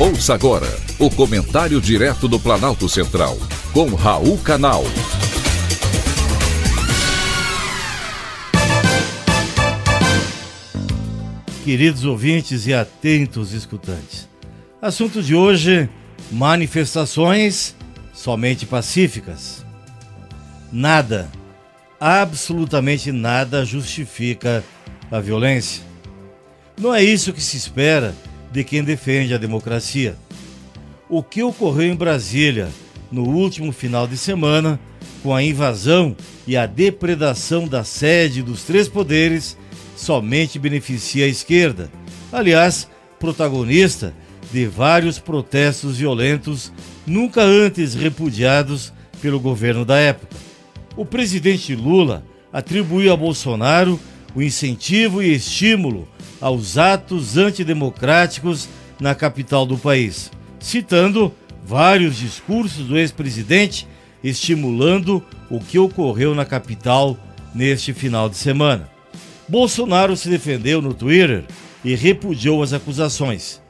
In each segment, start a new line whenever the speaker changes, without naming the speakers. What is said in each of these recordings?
Ouça agora o comentário direto do Planalto Central, com Raul Canal.
Queridos ouvintes e atentos escutantes, assunto de hoje: manifestações somente pacíficas. Nada, absolutamente nada justifica a violência. Não é isso que se espera de quem defende a democracia. O que ocorreu em Brasília no último final de semana, com a invasão e a depredação da sede dos três poderes, somente beneficia a esquerda. Aliás, protagonista de vários protestos violentos nunca antes repudiados pelo governo da época. O presidente Lula atribuiu a Bolsonaro o incentivo e estímulo aos atos antidemocráticos na capital do país, citando vários discursos do ex-presidente estimulando o que ocorreu na capital neste final de semana. Bolsonaro se defendeu no Twitter e repudiou as acusações,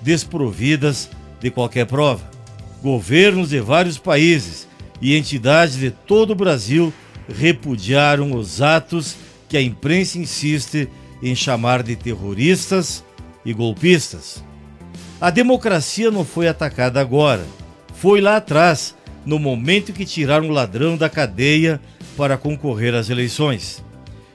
desprovidas de qualquer prova. Governos de vários países e entidades de todo o Brasil repudiaram os atos que a imprensa insiste em chamar de terroristas e golpistas. A democracia não foi atacada agora. Foi lá atrás, no momento que tiraram o ladrão da cadeia para concorrer às eleições.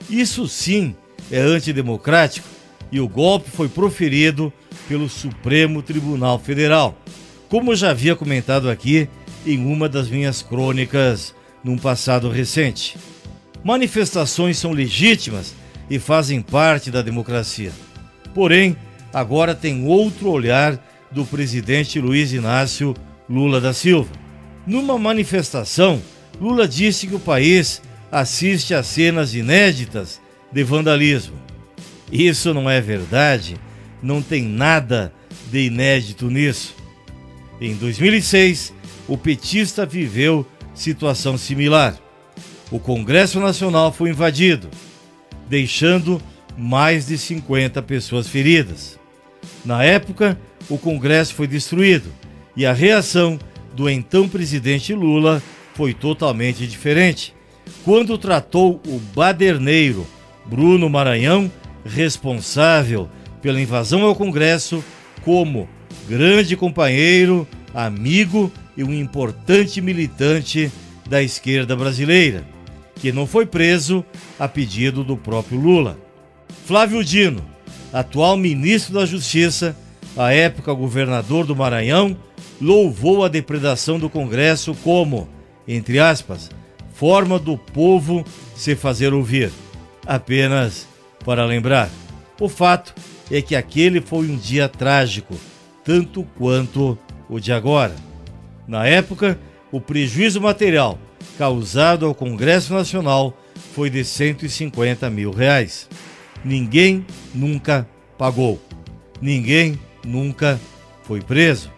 Isso sim é antidemocrático e o golpe foi proferido pelo Supremo Tribunal Federal, como já havia comentado aqui em uma das minhas crônicas num passado recente. Manifestações são legítimas e fazem parte da democracia. Porém, agora tem outro olhar do presidente Luiz Inácio Lula da Silva. Numa manifestação, Lula disse que o país assiste a cenas inéditas de vandalismo. Isso não é verdade, não tem nada de inédito nisso. Em 2006, o petista viveu situação similar. O Congresso Nacional foi invadido deixando mais de 50 pessoas feridas. Na época, o Congresso foi destruído e a reação do então presidente Lula foi totalmente diferente. Quando tratou o baderneiro Bruno Maranhão, responsável pela invasão ao Congresso, como grande companheiro, amigo e um importante militante da esquerda brasileira que não foi preso a pedido do próprio Lula. Flávio Dino, atual ministro da Justiça, à época governador do Maranhão, louvou a depredação do Congresso como, entre aspas, forma do povo se fazer ouvir. Apenas para lembrar, o fato é que aquele foi um dia trágico, tanto quanto o de agora. Na época, o prejuízo material causado ao Congresso Nacional foi de 150 mil reais. Ninguém nunca pagou. Ninguém nunca foi preso.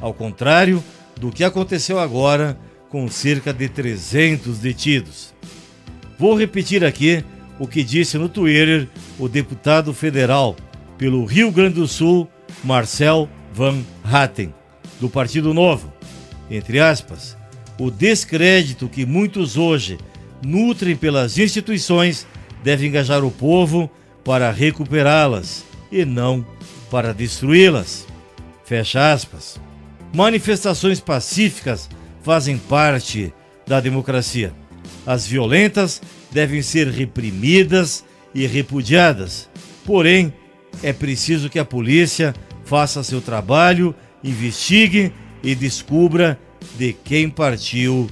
Ao contrário do que aconteceu agora com cerca de 300 detidos. Vou repetir aqui o que disse no Twitter o deputado federal pelo Rio Grande do Sul, Marcel Van Hatten, do Partido Novo. Entre aspas, o descrédito que muitos hoje nutrem pelas instituições deve engajar o povo para recuperá-las e não para destruí-las. Fecha aspas. Manifestações pacíficas fazem parte da democracia. As violentas devem ser reprimidas e repudiadas. Porém, é preciso que a polícia faça seu trabalho, investigue e descubra de quem partiu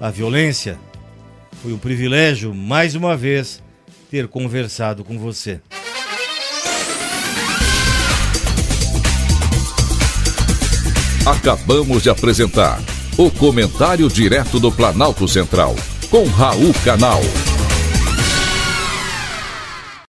a violência. Foi um privilégio, mais uma vez, ter conversado com você.
Acabamos de apresentar o Comentário Direto do Planalto Central, com Raul Canal.